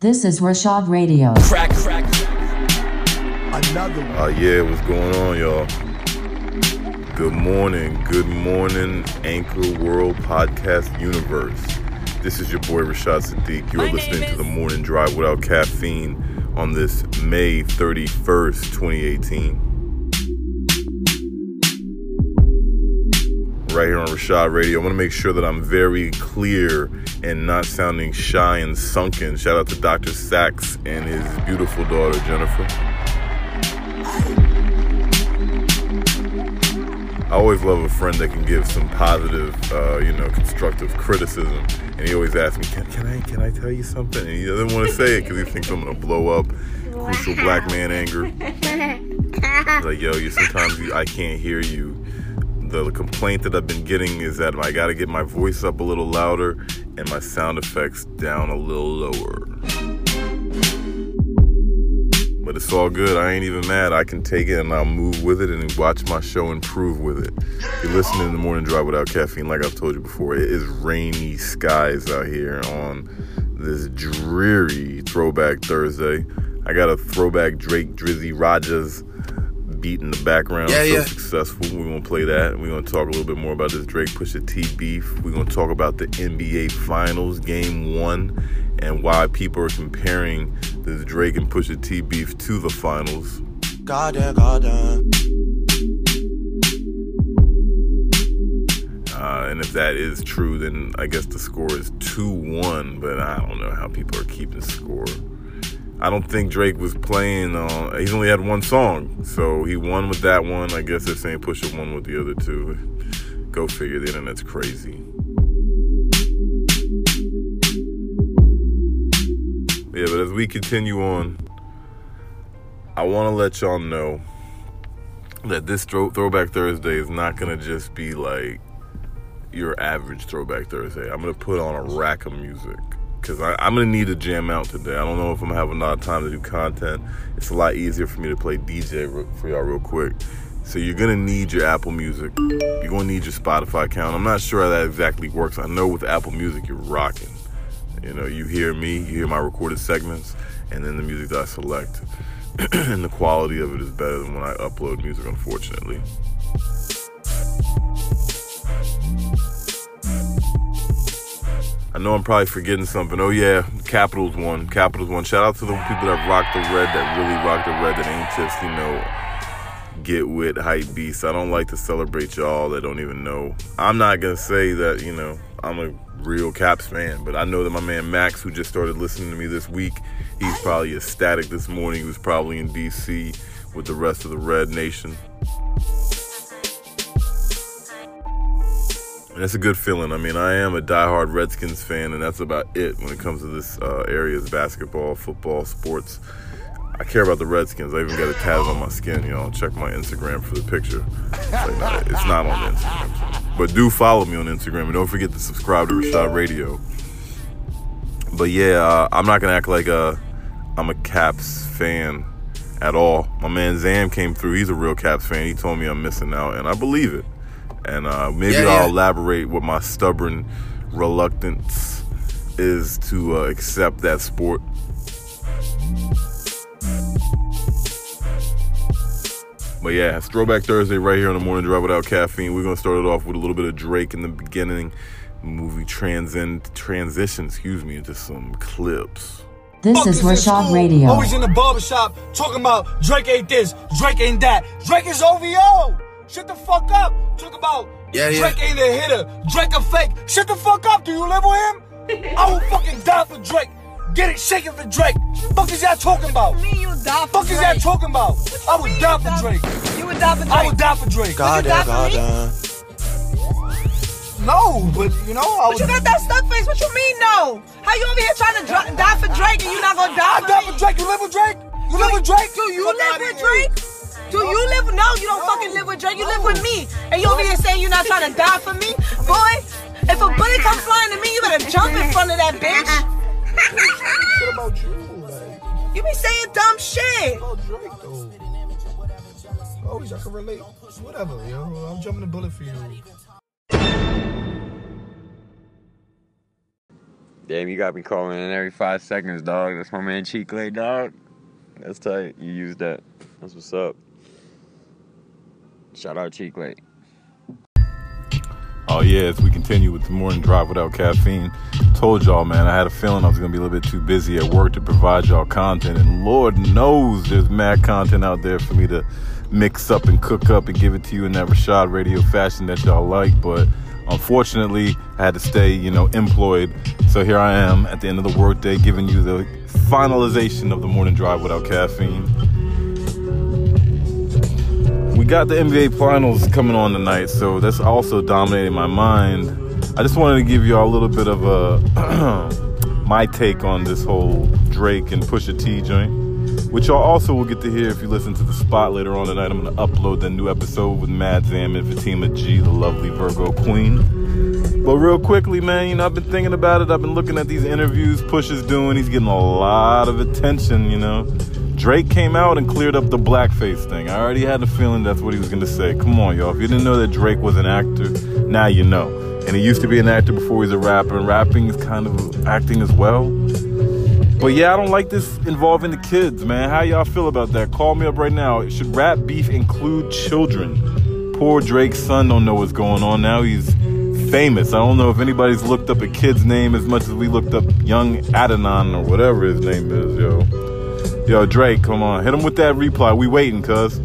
This is Reshad Radio. Crack, crack. Another one. Uh, yeah, what's going on, y'all? Good morning, good morning, Anchor World Podcast Universe. This is your boy Reshad Sadiq. You are My listening name to the Morning Drive Without Caffeine on this May 31st, 2018. Right here on Reshad Radio. I want to make sure that I'm very clear and not sounding shy and sunken. Shout out to Dr. Sachs and his beautiful daughter, Jennifer. I always love a friend that can give some positive, uh, you know, constructive criticism. And he always asks me, "Can, can I, can I tell you something?" And he doesn't want to say it because he thinks I'm gonna blow up. Crucial black man anger. Like, yo, you sometimes you, I can't hear you. The complaint that I've been getting is that I got to get my voice up a little louder and my sound effects down a little lower. But it's all good. I ain't even mad. I can take it and I'll move with it and watch my show improve with it. You're listening to the morning drive without caffeine, like I've told you before. It is rainy skies out here on this dreary throwback Thursday. I got a throwback Drake Drizzy Rogers beat in the background. Yeah, so yeah. successful. We're gonna play that. We're gonna talk a little bit more about this Drake Pusha T beef. We're gonna talk about the NBA Finals Game One and why people are comparing this Drake and Pusha T beef to the finals. Goddamn, goddamn. Uh, and if that is true, then I guess the score is 2 1, but I don't know how people are keeping score. I don't think Drake was playing on. He's only had one song, so he won with that one. I guess they're saying Pusha won with the other two. Go figure. The internet's crazy. Yeah, but as we continue on, I want to let y'all know that this throw- Throwback Thursday is not gonna just be like your average Throwback Thursday. I'm gonna put on a rack of music because I'm gonna need to jam out today. I don't know if I'm gonna have enough time to do content. It's a lot easier for me to play DJ for y'all real quick. So you're gonna need your Apple Music. You're gonna need your Spotify account. I'm not sure how that exactly works. I know with Apple Music you're rocking. You know, you hear me, you hear my recorded segments, and then the music that I select. and the quality of it is better than when I upload music, unfortunately. I know I'm probably forgetting something. Oh yeah, Capitals won. Capitals won. Shout out to the people that rock the red, that really rock the red, that ain't just, you know, get with hype beasts. I don't like to celebrate y'all that don't even know. I'm not gonna say that, you know, I'm a real Caps fan, but I know that my man Max, who just started listening to me this week, he's probably ecstatic this morning. He was probably in DC with the rest of the Red Nation. And it's a good feeling. I mean, I am a diehard Redskins fan, and that's about it when it comes to this uh, area's basketball, football, sports. I care about the Redskins. I even got a tat on my skin, y'all. Check my Instagram for the picture. It's, like, no, it's not on Instagram. But do follow me on Instagram, and don't forget to subscribe to Reshad Radio. But yeah, uh, I'm not gonna act like uh, I'm a Caps fan at all. My man Zam came through. He's a real Caps fan. He told me I'm missing out, and I believe it. And uh, maybe Yeah, I'll elaborate what my stubborn reluctance is to uh, accept that sport. But yeah, it's Throwback Thursday right here on the Morning Drive Without Caffeine. We're gonna start it off with a little bit of Drake in the beginning. Movie transcend transition, excuse me, into some clips. This is Fuckers Reshad Radio. Always in the barbershop talking about Drake ain't this, Drake ain't that. Drake is OVO. Shut the fuck up. Talk about Yeah, yeah. Drake ain't a hitter. Drake a fake. Shut the fuck up. Do you live with him? I will fucking die for Drake. Get it shaking for Drake. Fuck is y'all talking about? Me, you die for Fuck is y'all Drake? talking about? I would mean die for Drake. You would die for Drake. I would die for Drake. Goddamn, die for me? No, but you know, I But you got that stuck face. What you mean no? How you over here trying to dr- die for Drake and you not gonna die I for die me? for Drake. You live with Drake? You live with Drake? Do you live with here. Drake? Do you live? No, you don't fucking live with Drake. You live with me, and you over here saying you're not trying to die for me, boy. If a bullet comes flying to me, you better jump in front of that bitch. What about you? Like, You be saying dumb shit. about Drake, though. Always, I can relate. Whatever, yo. I'm jumping the bullet for you. Damn, you got me calling in every five seconds, dog. That's my man Cheek Clay, dog. That's tight. You used that. That's what's up. Shout out Cheek Clay. Oh yeah, as we continue with the morning drive without caffeine. Told y'all, man, I had a feeling I was gonna be a little bit too busy at work to provide y'all content, and Lord knows there's mad content out there for me to mix up and cook up and give it to you in that Reshad Radio fashion that y'all like. But unfortunately, I had to stay, you know, employed. So here I am at the end of the workday, giving you the finalization of the morning drive without caffeine got the NBA Finals coming on tonight, so that's also dominating my mind. I just wanted to give you all a little bit of a my take on this whole Drake and Pusha T joint, which y'all also will get to hear if you listen to the spot later on tonight. I'm gonna upload the new episode with Mad Zam and Fatima G, the lovely Virgo Queen. But real quickly, man, you know, I've been thinking about it. I've been looking at these interviews Pusha's doing. He's getting a lot of attention, you know. Drake came out and cleared up the blackface thing. I already had a feeling that's what he was gonna say. Come on, y'all. If you didn't know that Drake was an actor, now you know. And he used to be an actor before he was a rapper, and rapping is kind of acting as well. But yeah, I don't like this involving the kids, man. How y'all feel about that? Call me up right now. Should rap beef include children? Poor Drake's son don't know what's going on now. He's famous. I don't know if anybody's looked up a kid's name as much as we looked up young Adnan or whatever his name is, yo. Yo, Drake, come on. Hit him with that reply. We waiting, cuz.